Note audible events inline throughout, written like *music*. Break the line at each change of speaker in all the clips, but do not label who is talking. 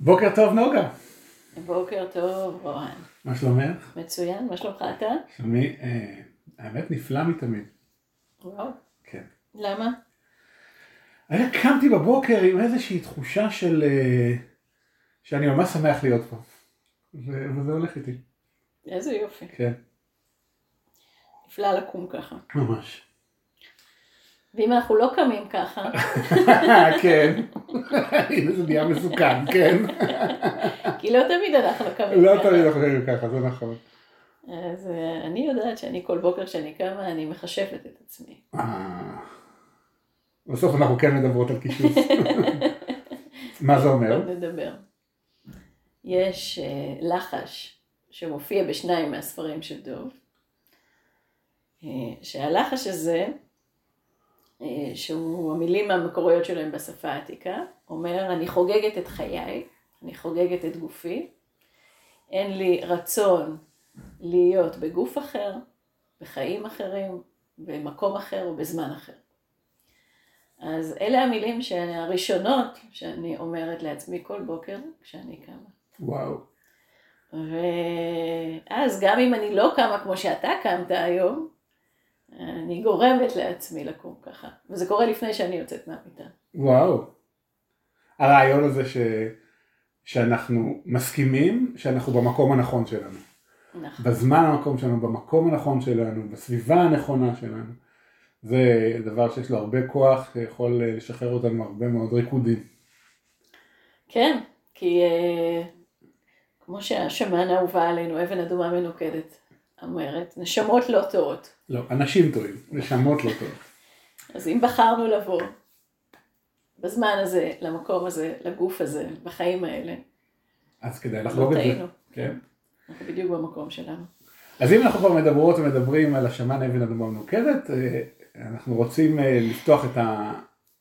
בוקר טוב נוגה.
בוקר טוב רוען.
מה שלומך?
מצוין, מה שלומך אתה?
שלומי, אה, האמת נפלא מתמיד.
וואו.
כן.
למה?
אני קמתי בבוקר עם איזושהי תחושה של... אה, שאני ממש שמח להיות פה. וזה הולך איתי.
איזה יופי.
כן,
נפלא לקום ככה.
ממש.
ואם אנחנו לא קמים ככה, *laughs*
כן. הנה *laughs* זה נהיה מסוכן, כן. *laughs*
כי לא תמיד אנחנו קמים
לא
ככה.
תמיד אנחנו חושבים ככה, זה נכון.
אז אה, אני יודעת שאני כל בוקר כשאני קמה, אני מכשפת את עצמי.
אה, בסוף אנחנו כן מדברות על כישוס. מה זה אומר?
נדבר. יש אה, לחש שמופיע בשניים מהספרים של דוב, שהלחש הזה, שהוא המילים המקוריות שלהם בשפה העתיקה, אומר אני חוגגת את חיי, אני חוגגת את גופי, אין לי רצון להיות בגוף אחר, בחיים אחרים, במקום אחר או בזמן אחר. אז אלה המילים הראשונות שאני אומרת לעצמי כל בוקר כשאני קמה.
וואו.
ואז גם אם אני לא קמה כמו שאתה קמת היום, אני גורמת לעצמי לקום ככה. וזה קורה לפני שאני יוצאת מהמיטה.
וואו. הרעיון הזה ש... שאנחנו מסכימים שאנחנו במקום הנכון שלנו.
נכון.
בזמן המקום שלנו, במקום הנכון שלנו, בסביבה הנכונה שלנו. זה דבר שיש לו הרבה כוח, יכול לשחרר אותנו הרבה מאוד ריקודים.
כן, כי אה, כמו שהשמן האהובה עלינו, אבן אדומה מנוקדת, אומרת, נשמות לא טועות.
לא, אנשים טועים, נשמות לא טועות.
אז אם בחרנו לבוא בזמן הזה, למקום הזה, לגוף הזה, בחיים האלה,
אז כדאי
אז
לחגוג
לא
את זה. כן.
אנחנו בדיוק במקום שלנו.
אז אם אנחנו כבר מדברות ומדברים על השמן אבן אדומה מנוקדת, אה, אנחנו רוצים אה, לפתוח את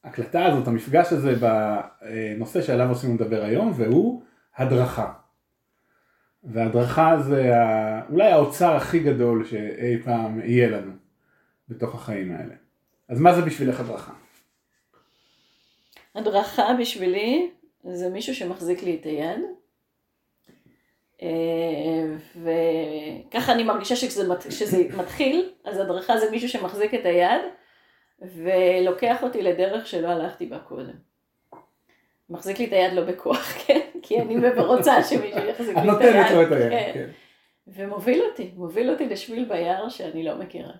ההקלטה הזאת, המפגש הזה, בנושא שעליו עושים לדבר היום, והוא הדרכה. והדרכה זה אולי האוצר הכי גדול שאי פעם יהיה לנו בתוך החיים האלה. אז מה זה בשבילך הדרכה?
הדרכה בשבילי זה מישהו שמחזיק לי את היד. אה, וככה אני מרגישה שכשזה כשזה מתחיל, אז הדרכה זה מישהו שמחזיק את היד ולוקח אותי לדרך שלא הלכתי בה קודם. מחזיק לי את היד לא בכוח, *laughs* כן? כי אני רוצה שמישהו *laughs* יחזיק לי
את
את
נותנת לו את
היד.
היד,
כן.
כן.
ומוביל אותי, מוביל אותי לשביל ביער שאני לא מכירה.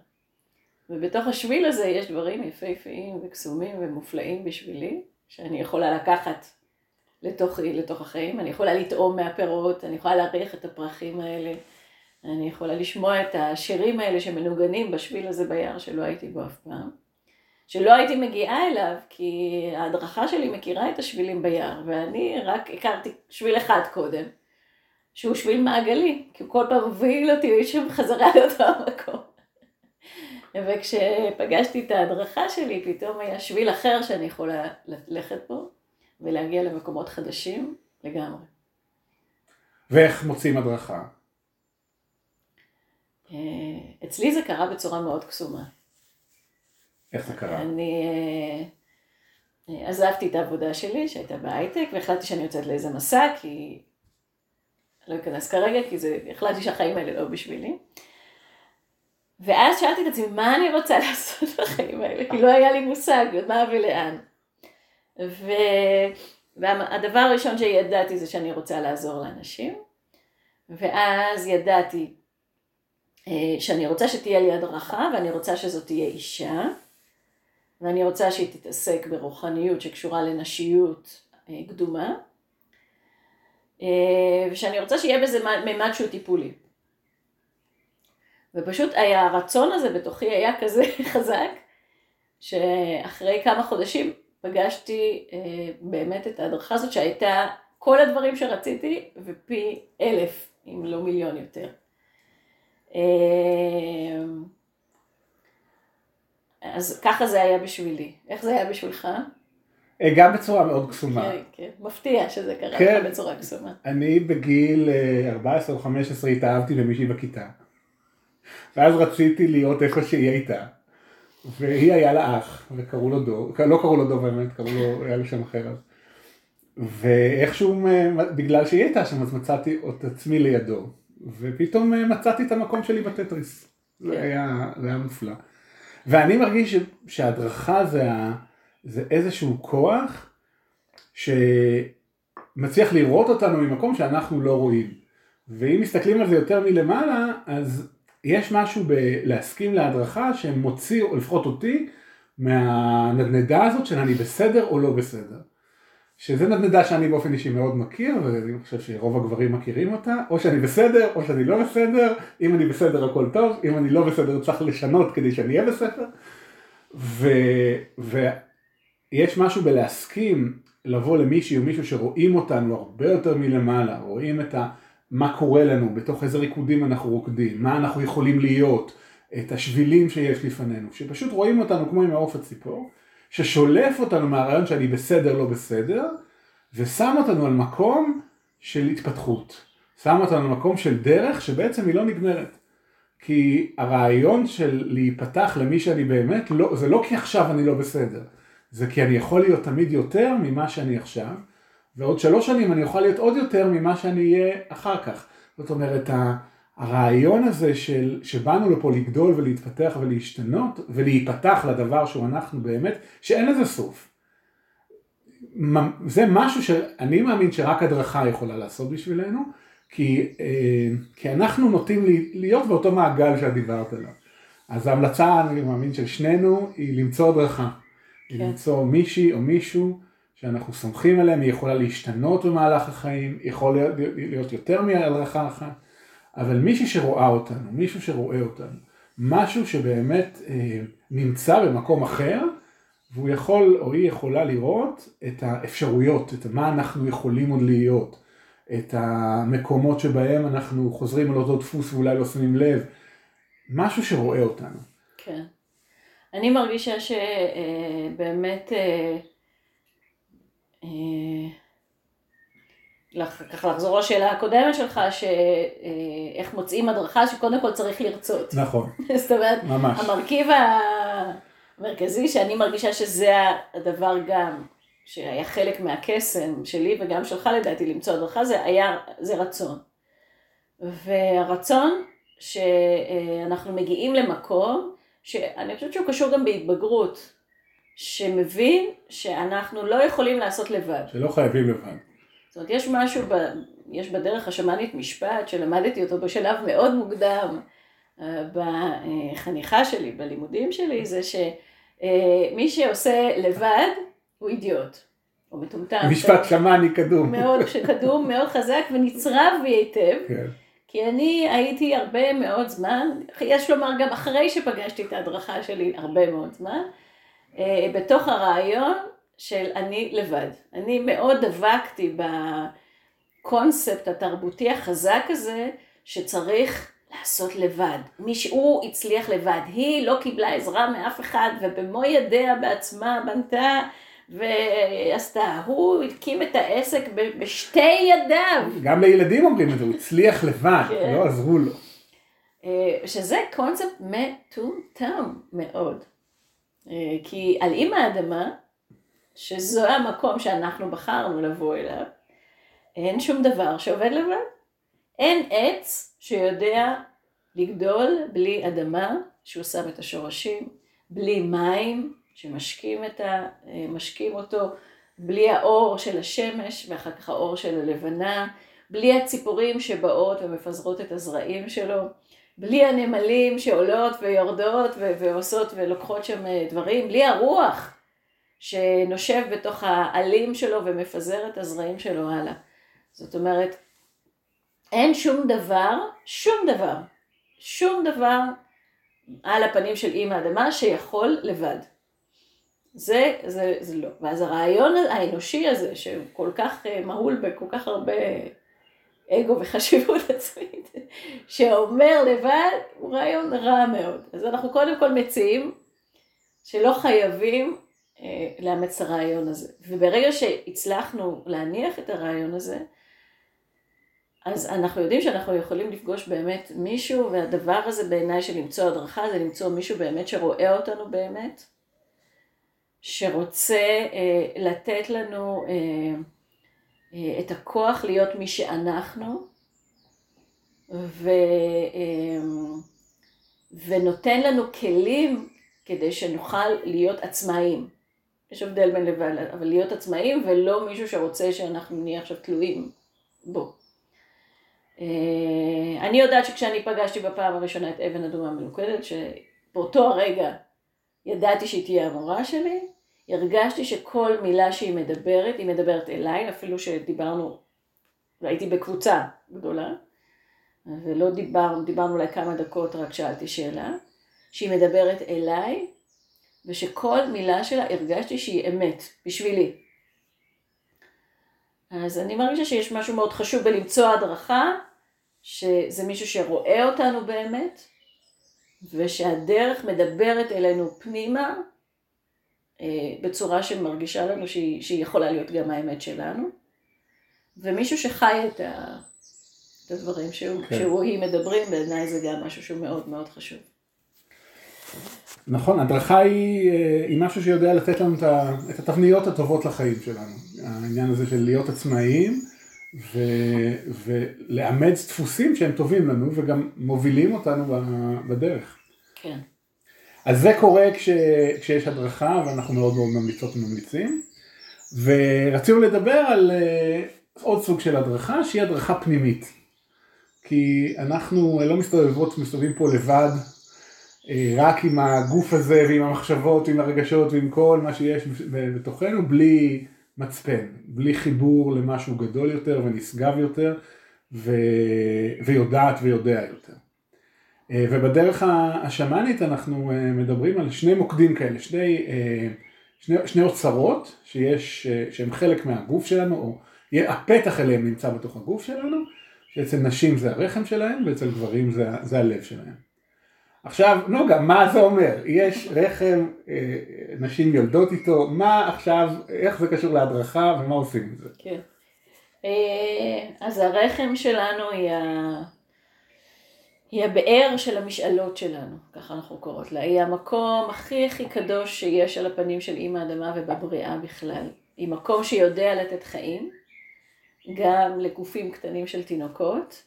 ובתוך השביל הזה יש דברים יפהפיים וקסומים ומופלאים בשבילי, שאני יכולה לקחת לתוכי, לתוך החיים. אני יכולה לטעום מהפירות, אני יכולה להריח את הפרחים האלה, אני יכולה לשמוע את השירים האלה שמנוגנים בשביל הזה ביער שלא הייתי בו אף פעם. שלא הייתי מגיעה אליו, כי ההדרכה שלי מכירה את השבילים ביער, ואני רק הכרתי שביל אחד קודם. שהוא שביל מעגלי, כי הוא כל פעם הוביל אותי שם חזרה לאותו המקום. וכשפגשתי את ההדרכה שלי, פתאום היה שביל אחר שאני יכולה ללכת בו, ולהגיע למקומות חדשים לגמרי.
ואיך מוצאים הדרכה?
אה, אצלי זה קרה בצורה מאוד קסומה.
איך זה קרה?
אני אה, עזבתי את העבודה שלי, שהייתה בהייטק, והחלטתי שאני יוצאת לאיזה מסע, כי... לא אכנס כרגע, כי זה... החלטתי שהחיים האלה לא בשבילי. ואז שאלתי את עצמי, מה אני רוצה *laughs* לעשות בחיים האלה? כי לא היה לי מושג, מה ולאן. ו... והדבר הראשון שידעתי זה שאני רוצה לעזור לאנשים. ואז ידעתי אה, שאני רוצה שתהיה לי הדרכה, ואני רוצה שזאת תהיה אישה. ואני רוצה שהיא תתעסק ברוחניות שקשורה לנשיות אה, קדומה, אה, ושאני רוצה שיהיה בזה מימד שהוא טיפולי. ופשוט היה הרצון הזה בתוכי היה כזה *laughs* חזק, שאחרי כמה חודשים פגשתי אה, באמת את ההדרכה הזאת שהייתה כל הדברים שרציתי ופי אלף, אם לא מיליון יותר. אה, אז ככה זה היה בשבילי. איך זה היה בשבילך?
אה, גם בצורה מאוד קסומה.
כן, כן. מפתיע שזה קרה
כן.
לך בצורה קסומה.
אני בגיל אה, 14 או 15 התאהבתי למישהי בכיתה. ואז רציתי להיות איפה שהיא הייתה. והיא היה לה אח, וקראו לו דוב, לא קראו לו דוב האמת, קראו לו, היה לו שם אחר אז. ואיכשהו, בגלל שהיא הייתה שם, אז מצאתי את עצמי לידו, ופתאום מצאתי את המקום שלי בטטריס. זה
כן.
היה, זה היה מופלא. ואני מרגיש שההדרכה זה, ה- זה איזשהו כוח שמצליח לראות אותנו ממקום שאנחנו לא רואים. ואם מסתכלים על זה יותר מלמעלה, אז יש משהו בלהסכים להדרכה שמוציא, או לפחות אותי, מהנדנדה הזאת של אני בסדר או לא בסדר. שזה נדנדה שאני באופן אישי מאוד מכיר, ואני חושב שרוב הגברים מכירים אותה, או שאני בסדר או שאני לא בסדר, אם אני בסדר הכל טוב, אם אני לא בסדר צריך לשנות כדי שאני אהיה בסדר. ו... ויש משהו בלהסכים לבוא למישהי או מישהו שרואים אותנו הרבה יותר מלמעלה, רואים את ה... מה קורה לנו, בתוך איזה ריקודים אנחנו רוקדים, מה אנחנו יכולים להיות, את השבילים שיש לפנינו, שפשוט רואים אותנו כמו עם העוף הציפור, ששולף אותנו מהרעיון שאני בסדר לא בסדר, ושם אותנו על מקום של התפתחות, שם אותנו על מקום של דרך שבעצם היא לא נגמרת. כי הרעיון של להיפתח למי שאני באמת, לא, זה לא כי עכשיו אני לא בסדר, זה כי אני יכול להיות תמיד יותר ממה שאני עכשיו, ועוד שלוש שנים אני אוכל להיות עוד יותר ממה שאני אהיה אחר כך. זאת אומרת, הרעיון הזה של, שבאנו לפה לגדול ולהתפתח ולהשתנות ולהיפתח לדבר שהוא אנחנו באמת, שאין לזה סוף. זה משהו שאני מאמין שרק הדרכה יכולה לעשות בשבילנו, כי, אה, כי אנחנו נוטים להיות באותו מעגל שאת דיברת עליו. אז ההמלצה, אני מאמין, של שנינו היא למצוא הדרכה.
כן.
למצוא מישהי או מישהו שאנחנו סומכים עליהם, היא יכולה להשתנות במהלך החיים, יכול להיות יותר מהדרכה אחת, אבל מישהי שרואה אותנו, מישהו שרואה אותנו, משהו שבאמת אה, נמצא במקום אחר, והוא יכול או היא יכולה לראות את האפשרויות, את מה אנחנו יכולים עוד להיות, את המקומות שבהם אנחנו חוזרים על אותו דפוס ואולי לא שמים לב, משהו שרואה אותנו.
כן. אני מרגישה שבאמת, ככה לחזור לשאלה הקודמת שלך, שאיך מוצאים הדרכה, שקודם כל צריך לרצות.
נכון, *laughs*
זאת אומרת,
ממש.
המרכיב המרכזי שאני מרגישה שזה הדבר גם, שהיה חלק מהקסם שלי וגם שלך לדעתי למצוא הדרכה, זה היה, זה רצון. והרצון שאנחנו מגיעים למקום, שאני חושבת שהוא קשור גם בהתבגרות, שמבין שאנחנו לא יכולים לעשות לבד.
שלא חייבים לבד.
זאת אומרת, יש משהו, ב, יש בדרך השמאנית משפט שלמדתי אותו בשלב מאוד מוקדם אה, בחניכה שלי, בלימודים שלי, זה שמי שעושה לבד הוא אידיוט, הוא מטומטם.
משפט שמאני קדום.
מאוד, שקדום, מאוד חזק ונצרב בי היטב.
כן.
כי אני הייתי הרבה מאוד זמן, יש לומר גם אחרי שפגשתי את ההדרכה שלי הרבה מאוד זמן, אה, בתוך הרעיון של אני לבד. אני מאוד דבקתי בקונספט התרבותי החזק הזה שצריך לעשות לבד. מישהו הצליח לבד, היא לא קיבלה עזרה מאף אחד ובמו ידיה בעצמה בנתה ועשתה, הוא הקים את העסק בשתי ידיו.
גם לילדים אומרים את זה, הוא הצליח לבד,
כן.
לא עזרו לו.
שזה קונספט מטומטם מאוד. כי על אימא האדמה, שזו המקום שאנחנו בחרנו לבוא אליו, אין שום דבר שעובד לבד. אין עץ שיודע לגדול בלי אדמה שהוא שם את השורשים, בלי מים שמשקים ה, אותו, בלי האור של השמש ואחר כך האור של הלבנה, בלי הציפורים שבאות ומפזרות את הזרעים שלו, בלי הנמלים שעולות ויורדות ועושות ולוקחות שם דברים, בלי הרוח שנושב בתוך העלים שלו ומפזר את הזרעים שלו הלאה. זאת אומרת, אין שום דבר, שום דבר, שום דבר על הפנים של אימא האדמה שיכול לבד. זה, זה, זה לא. ואז הרעיון האנושי הזה, שהוא כל כך מהול בכל כך הרבה אגו וחשיבות *laughs* עצמית, שאומר לבד, הוא רעיון רע מאוד. אז אנחנו קודם כל מציעים שלא חייבים אה, לאמץ את הרעיון הזה. וברגע שהצלחנו להניח את הרעיון הזה, אז אנחנו יודעים שאנחנו יכולים לפגוש באמת מישהו, והדבר הזה בעיניי של למצוא הדרכה, זה למצוא מישהו באמת שרואה אותנו באמת, שרוצה אה, לתת לנו אה, אה, את הכוח להיות מי שאנחנו, ו, אה, ונותן לנו כלים כדי שנוכל להיות עצמאיים. יש הבדל בין לבד, אבל להיות עצמאיים ולא מישהו שרוצה שאנחנו נהיה עכשיו תלויים בו. אה, אני יודעת שכשאני פגשתי בפעם הראשונה את אבן אדומה מלוכדת, שבאותו הרגע ידעתי שהיא תהיה המורה שלי, הרגשתי שכל מילה שהיא מדברת, היא מדברת אליי, אפילו שדיברנו, והייתי בקבוצה גדולה, ולא דיברנו, דיברנו אולי כמה דקות, רק שאלתי שאלה, שהיא מדברת אליי, ושכל מילה שלה הרגשתי שהיא אמת, בשבילי. אז אני מרגישה שיש משהו מאוד חשוב בלמצוא הדרכה, שזה מישהו שרואה אותנו באמת, ושהדרך מדברת אלינו פנימה, אה, בצורה שמרגישה לנו שהיא, שהיא יכולה להיות גם האמת שלנו, ומישהו שחי את, ה, את הדברים שהוא, כן. שהוא היא מדברים, בעיניי זה גם משהו שהוא מאוד מאוד חשוב.
נכון, הדרכה היא, אה, היא משהו שיודע לתת לנו את התבניות הטובות לחיים שלנו. העניין הזה של להיות עצמאיים ו, ולאמץ דפוסים שהם טובים לנו וגם מובילים אותנו בדרך.
כן.
אז זה קורה כש, כשיש הדרכה ואנחנו מאוד מאוד ממליצות וממליצים. ורצינו לדבר על uh, עוד סוג של הדרכה שהיא הדרכה פנימית. כי אנחנו לא מסתובבות, מסתובבים פה לבד רק עם הגוף הזה ועם המחשבות ועם הרגשות ועם כל מה שיש בתוכנו בלי מצפן, בלי חיבור למשהו גדול יותר ונשגב יותר ו... ויודעת ויודע יותר. אה, ובדרך השמאנית אנחנו אה, מדברים על שני מוקדים כאלה, שני, אה, שני, שני אוצרות שיש, שהם חלק מהגוף שלנו, או הפתח אליהם נמצא בתוך הגוף שלנו, שאצל נשים זה הרחם שלהם ואצל גברים זה, זה הלב שלהם. עכשיו, נוגה, מה זה אומר? יש רחם, נשים יולדות איתו, מה עכשיו, איך זה קשור להדרכה ומה עושים עם זה?
כן. אז הרחם שלנו היא היא הבאר של המשאלות שלנו, ככה אנחנו קוראות לה. היא המקום הכי הכי קדוש שיש על הפנים של אימא אדמה ובבריאה בכלל. היא מקום שיודע לתת חיים, גם לגופים קטנים של תינוקות,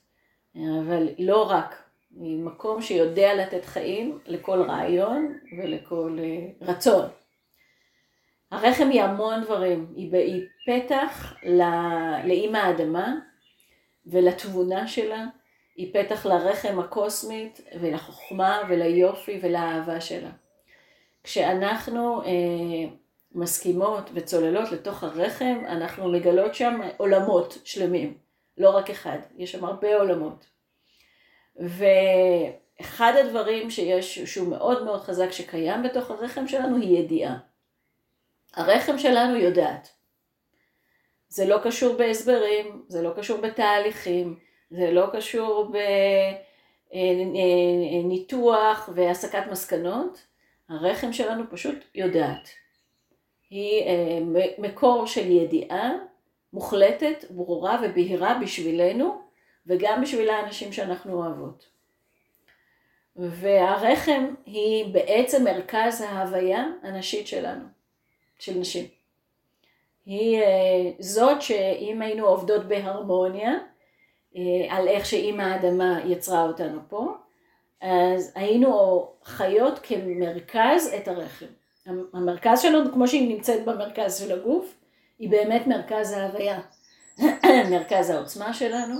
אבל לא רק. היא מקום שיודע לתת חיים לכל רעיון ולכל אה, רצון. הרחם היא המון דברים, היא פתח לאימא האדמה ולתבונה שלה, היא פתח לרחם הקוסמית ולחוכמה וליופי ולאהבה שלה. כשאנחנו אה, מסכימות וצוללות לתוך הרחם, אנחנו מגלות שם עולמות שלמים, לא רק אחד, יש שם הרבה עולמות. ואחד הדברים שיש, שהוא מאוד מאוד חזק שקיים בתוך הרחם שלנו, היא ידיעה. הרחם שלנו יודעת. זה לא קשור בהסברים, זה לא קשור בתהליכים, זה לא קשור בניתוח והסקת מסקנות, הרחם שלנו פשוט יודעת. היא אה, מקור של ידיעה מוחלטת, ברורה ובהירה בשבילנו וגם בשביל האנשים שאנחנו אוהבות. והרחם היא בעצם מרכז ההוויה הנשית שלנו, של נשים. היא אה, זאת שאם היינו עובדות בהרמוניה, אה, על איך שאימא האדמה יצרה אותנו פה, אז היינו חיות כמרכז את הרחם. המרכז שלנו, כמו שהיא נמצאת במרכז של הגוף, היא באמת מרכז ההוויה, *clears throat* מרכז העוצמה שלנו,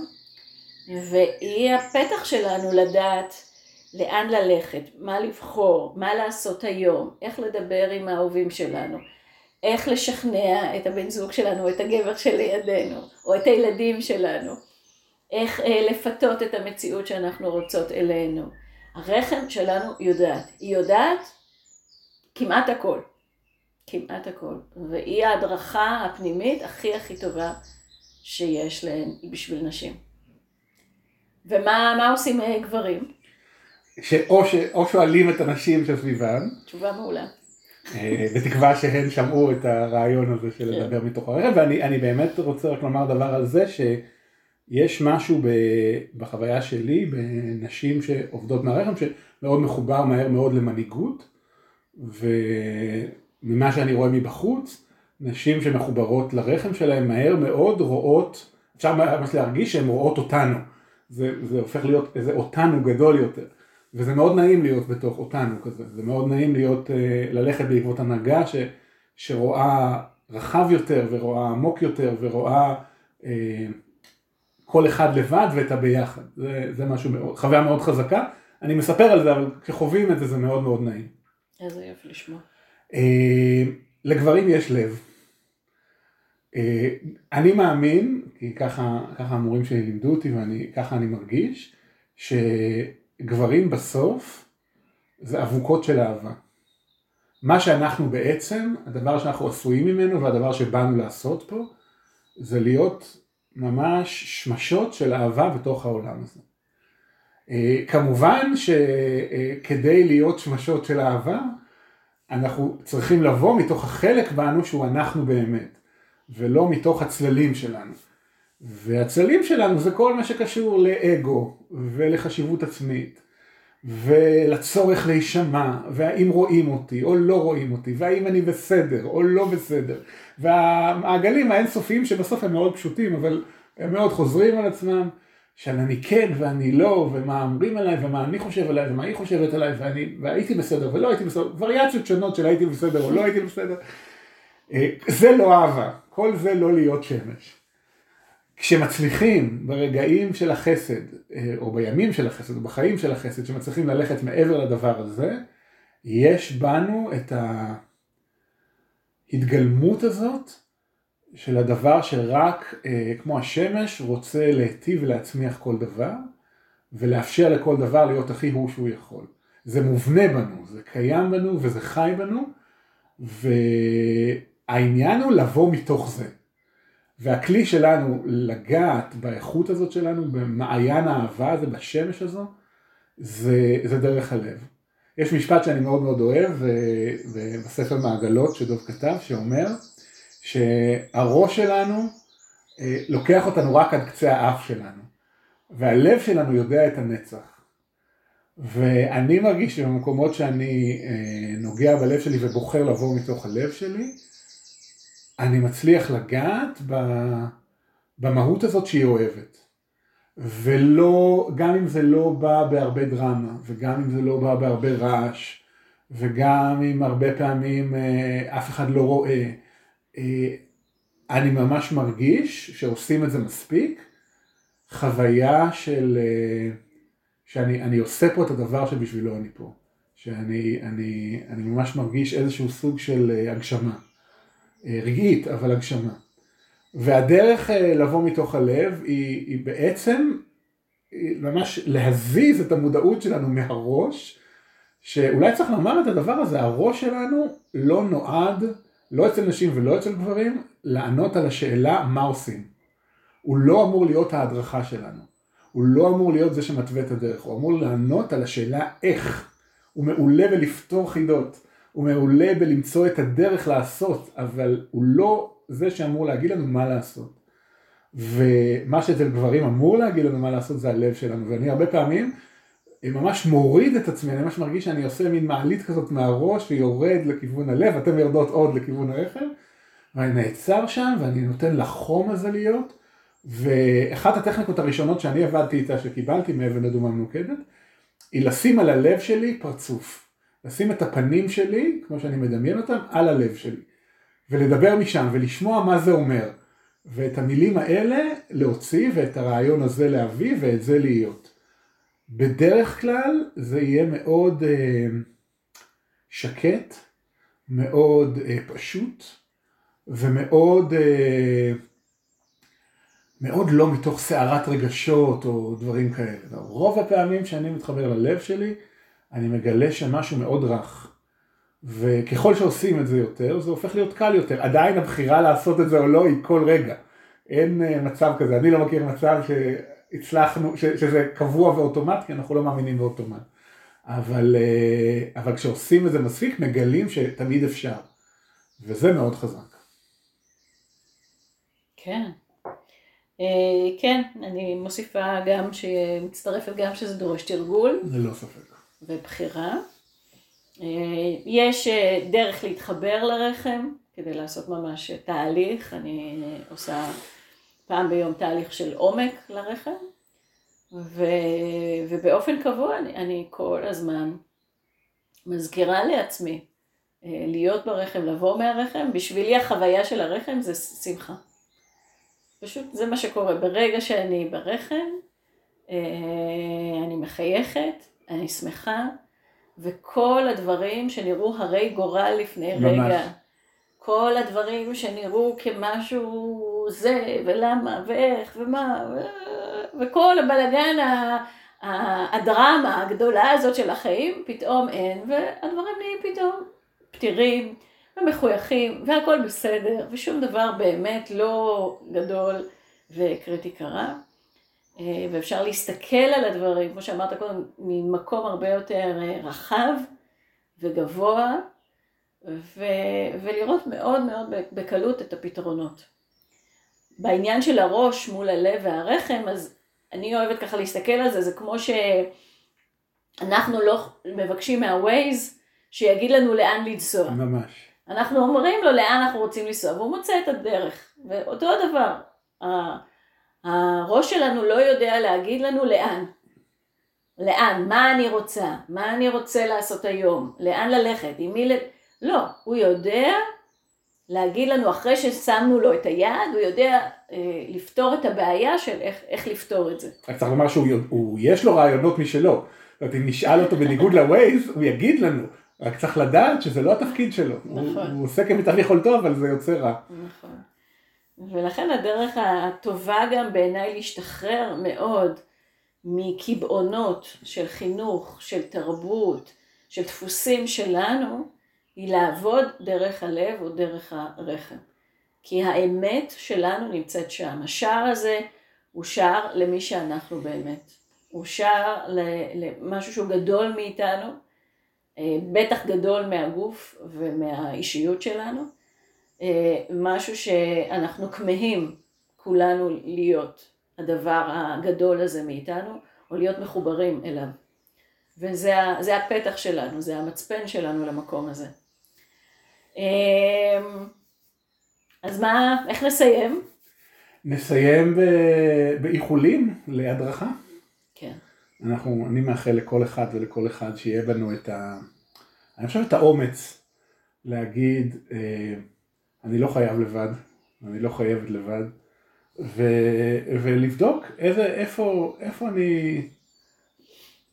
והיא הפתח שלנו לדעת לאן ללכת, מה לבחור, מה לעשות היום, איך לדבר עם האהובים שלנו, איך לשכנע את הבן זוג שלנו, את הגבר שלידינו, או את הילדים שלנו. איך אה, לפתות את המציאות שאנחנו רוצות אלינו. הרחם שלנו יודעת, היא יודעת כמעט הכל, כמעט הכל, והיא ההדרכה הפנימית הכי הכי טובה שיש להן בשביל נשים. ומה עושים אה, גברים?
שאו, ש, או שואלים את הנשים שסביבם.
תשובה מעולה.
אה, בתקווה שהן שמעו את הרעיון הזה של לדבר כן. מתוך הרחם, ואני באמת רוצה רק לומר דבר על זה, ש... יש משהו בחוויה שלי בנשים שעובדות מהרחם שמאוד מחובר מהר מאוד למנהיגות וממה שאני רואה מבחוץ נשים שמחוברות לרחם שלהם מהר מאוד רואות, אפשר ממש להרגיש שהן רואות אותנו. זה, זה הופך להיות איזה אותנו גדול יותר. וזה מאוד נעים להיות בתוך אותנו כזה, זה מאוד נעים להיות, אה, ללכת בעקבות הנהגה ש, שרואה רחב יותר ורואה עמוק יותר ורואה אה, כל אחד לבד ואת הביחד, זה, זה משהו מאוד, חוויה מאוד חזקה, אני מספר על זה אבל כשחווים את זה זה מאוד מאוד נעים.
איזה יופי לשמוע.
אה, לגברים יש לב. אה, אני מאמין, כי ככה, ככה המורים שלי לימדו אותי וככה אני מרגיש, שגברים בסוף זה אבוקות של אהבה. מה שאנחנו בעצם, הדבר שאנחנו עשויים ממנו והדבר שבאנו לעשות פה, זה להיות ממש שמשות של אהבה בתוך העולם הזה. אה, כמובן שכדי להיות שמשות של אהבה, אנחנו צריכים לבוא מתוך החלק בנו שהוא אנחנו באמת, ולא מתוך הצללים שלנו. והצללים שלנו זה כל מה שקשור לאגו ולחשיבות עצמית ולצורך להישמע והאם רואים אותי או לא רואים אותי והאם אני בסדר או לא בסדר. והמעגלים האינסופיים שבסוף הם מאוד פשוטים אבל הם מאוד חוזרים על עצמם של אני כן ואני לא ומה אומרים עליי ומה אני חושב עליי ומה היא חושבת עליי ואני והייתי בסדר ולא הייתי בסדר. וריאציות שונות של הייתי בסדר או לא הייתי בסדר. אה, זה לא אהבה כל זה לא להיות שמש כשמצליחים ברגעים של החסד, אה, או בימים של החסד, או בחיים של החסד, שמצליחים ללכת מעבר לדבר הזה, יש בנו את ההתגלמות הזאת של הדבר שרק אה, כמו השמש רוצה להיטיב ולהצמיח כל דבר, ולאפשר לכל דבר להיות הכי הוא שהוא יכול. זה מובנה בנו, זה קיים בנו וזה חי בנו, והעניין הוא לבוא מתוך זה. והכלי שלנו לגעת באיכות הזאת שלנו, במעיין האהבה הזה, בשמש הזו, זה, זה דרך הלב. יש משפט שאני מאוד מאוד אוהב בספר מעגלות שדוב כתב, שאומר שהראש שלנו אה, לוקח אותנו רק עד קצה האף שלנו, והלב שלנו יודע את הנצח. ואני מרגיש שבמקומות שאני אה, נוגע בלב שלי ובוחר לבוא מתוך הלב שלי, אני מצליח לגעת במהות הזאת שהיא אוהבת. ולא, גם אם זה לא בא בהרבה דרמה, וגם אם זה לא בא בהרבה רעש, וגם אם הרבה פעמים אה, אף אחד לא רואה, אה, אני ממש מרגיש שעושים את זה מספיק, חוויה של, אה, שאני עושה פה את הדבר שבשבילו אני פה, שאני אני, אני ממש מרגיש איזשהו סוג של אה, הגשמה. אה, רגעית, אבל הגשמה. והדרך אה, לבוא מתוך הלב היא, היא בעצם ממש להזיז את המודעות שלנו מהראש, שאולי צריך לומר את הדבר הזה, הראש שלנו לא נועד, לא אצל נשים ולא אצל גברים, לענות על השאלה מה עושים. הוא לא אמור להיות ההדרכה שלנו. הוא לא אמור להיות זה שמתווה את הדרך, הוא אמור לענות על השאלה איך. הוא מעולה בלפתור חידות. הוא מעולה בלמצוא את הדרך לעשות, אבל הוא לא זה שאמור להגיד לנו מה לעשות. ומה שאצל גברים אמור להגיד לנו מה לעשות זה הלב שלנו, ואני הרבה פעמים ממש מוריד את עצמי, אני ממש מרגיש שאני עושה מין מעלית כזאת מהראש ויורד לכיוון הלב, אתם יורדות עוד לכיוון הרכב, ואני נעצר שם ואני נותן לחום הזה להיות, ואחת הטכניקות הראשונות שאני עבדתי איתה, שקיבלתי מאבן אדומה מנוקדת, היא לשים על הלב שלי פרצוף. לשים את הפנים שלי, כמו שאני מדמיין אותם, על הלב שלי. ולדבר משם ולשמוע מה זה אומר. ואת המילים האלה להוציא ואת הרעיון הזה להביא ואת זה להיות. בדרך כלל זה יהיה מאוד אה, שקט, מאוד אה, פשוט ומאוד אה, מאוד לא מתוך סערת רגשות או דברים כאלה. רוב הפעמים שאני מתחבר ללב שלי אני מגלה שמשהו מאוד רך. וככל שעושים את זה יותר, זה הופך להיות קל יותר. עדיין הבחירה לעשות את זה או לא היא כל רגע. אין אה, מצב כזה, אני לא מכיר מצב שהצלחנו, ש, שזה קבוע ואוטומט, כי אנחנו לא מאמינים באוטומט. אבל, אה, אבל כשעושים את זה מספיק, מגלים שתמיד אפשר. וזה מאוד חזק.
כן. אה, כן, אני מוסיפה גם, שמצטרפת גם שזה דורש תרגול.
ללא ספק.
ובחירה. אה, יש אה, דרך להתחבר לרחם, כדי לעשות ממש תהליך, אני עושה פעם ביום תהליך של עומק לרחם, ו, ובאופן קבוע אני, אני כל הזמן מזכירה לעצמי אה, להיות ברחם, לבוא מהרחם, בשבילי החוויה של הרחם זה שמחה. פשוט זה מה שקורה, ברגע שאני ברחם, אה, אני מחייכת, אני שמחה, וכל הדברים שנראו הרי גורל לפני ממש. רגע, כל הדברים שנראו כמשהו זה, ולמה, ואיך, ומה, ו... וכל הבלגן, הדרמה הגדולה הזאת של החיים, פתאום אין, והדברים נהיים פתאום פתירים ומחויכים, והכל בסדר, ושום דבר באמת לא גדול וקריטי קרה. אה, ואפשר להסתכל על הדברים, כמו שאמרת קודם, ממקום הרבה יותר אה, רחב וגבוה, ו, ולראות מאוד מאוד בקלות את הפתרונות. בעניין של הראש מול הלב והרחם, אז אני אוהבת ככה להסתכל על זה, זה כמו שאנחנו לא מבקשים מהווייז שיגיד לנו לאן לנסוע.
ממש.
אנחנו אומרים לו לאן אנחנו רוצים לנסוע, והוא מוצא את הדרך. ואותו הדבר, הראש שלנו לא יודע להגיד לנו לאן. לאן, מה אני רוצה, מה אני רוצה לעשות היום, לאן ללכת, עם מי ל... לא, הוא יודע להגיד לנו אחרי ששמנו לו את היד, הוא יודע אה, לפתור את הבעיה של איך, איך לפתור את זה.
רק צריך לומר שיש לו רעיונות משלו. זאת אומרת, אם נשאל אותו בניגוד לווייז, הוא יגיד לנו. רק צריך לדעת שזה לא התפקיד שלו. נכון. הוא, הוא עושה כמיטב יכולתו, אבל זה יוצא רע.
נכון. ולכן הדרך הטובה גם בעיניי להשתחרר מאוד מקיבעונות של חינוך, של תרבות, של דפוסים שלנו, היא לעבוד דרך הלב או דרך הרחם. כי האמת שלנו נמצאת שם. השער הזה הוא שער למי שאנחנו באמת. הוא שער למשהו שהוא גדול מאיתנו, אה, בטח גדול מהגוף ומהאישיות שלנו, משהו שאנחנו כמהים כולנו להיות הדבר הגדול הזה מאיתנו, או להיות מחוברים אליו. וזה הפתח שלנו, זה המצפן שלנו למקום הזה. אמ, אז מה, איך נסיים?
נסיים באיחולים להדרכה.
כן.
אנחנו, אני מאחל לכל אחד ולכל אחד שיהיה בנו את ה... אני חושב את האומץ להגיד, אה, אני לא חייב לבד, אני לא חייבת לבד, ו, ולבדוק איזה, איפה, איפה אני,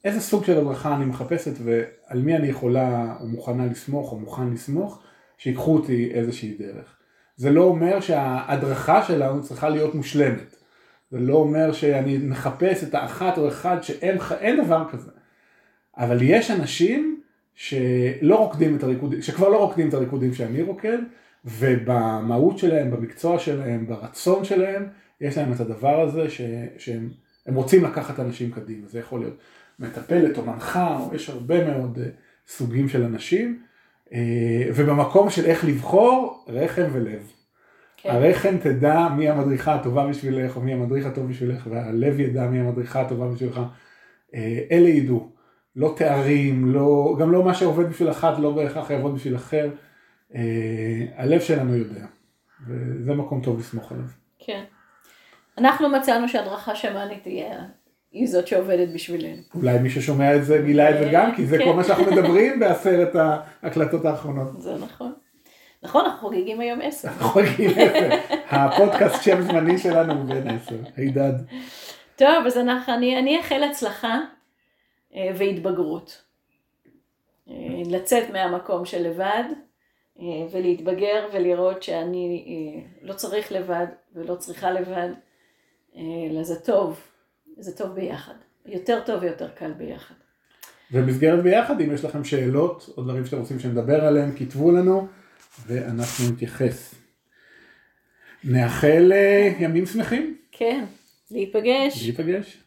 איזה סוג של הדרכה אני מחפשת ועל מי אני יכולה או מוכנה לסמוך או מוכן לסמוך, שיקחו אותי איזושהי דרך. זה לא אומר שההדרכה שלנו צריכה להיות מושלמת. זה לא אומר שאני מחפש את האחת או אחד שאין דבר כזה. אבל יש אנשים שלא רוקדים את הריקודים, שכבר לא רוקדים את הריקודים שאני רוקד, ובמהות שלהם, במקצוע שלהם, ברצון שלהם, יש להם את הדבר הזה ש, שהם רוצים לקחת אנשים קדימה. זה יכול להיות מטפלת או מנחה, או יש הרבה מאוד אה, סוגים של אנשים, אה, ובמקום של איך לבחור, רחם ולב. כן. הרחם תדע מי המדריכה הטובה בשבילך, או מי המדריך הטוב בשבילך, והלב ידע מי המדריכה הטובה בשבילך. אה, אלה ידעו. לא תארים, לא, גם לא מה שעובד בשביל אחת לא בהכרח יעבוד בשביל אחר. אה, הלב שלנו יודע, וזה מקום טוב לסמוך עליו.
כן. אנחנו מצאנו שהדרכה שמאנית תהיה היא זאת שעובדת בשבילנו.
אולי מי ששומע את זה גילה את זה גם, כי זה כל כן. מה שאנחנו *laughs* מדברים בעשרת ההקלטות האחרונות.
זה נכון. נכון, אנחנו חוגגים היום עשר.
אנחנו חוגגים עשר. הפודקאסט שם זמני שלנו הוא בן עשר, הידד.
טוב, אז אני אאחל הצלחה אה, והתבגרות. אה, לצאת מהמקום של לבד אה, ולהתבגר ולראות שאני לא צריך לבד ולא צריכה לבד, אלא זה טוב, זה טוב ביחד. יותר טוב ויותר קל ביחד.
ובמסגרת ביחד, אם יש לכם שאלות או דברים שאתם רוצים שנדבר עליהם, כתבו לנו ואנחנו נתייחס. נאחל ימים שמחים.
כן, להיפגש.
להיפגש.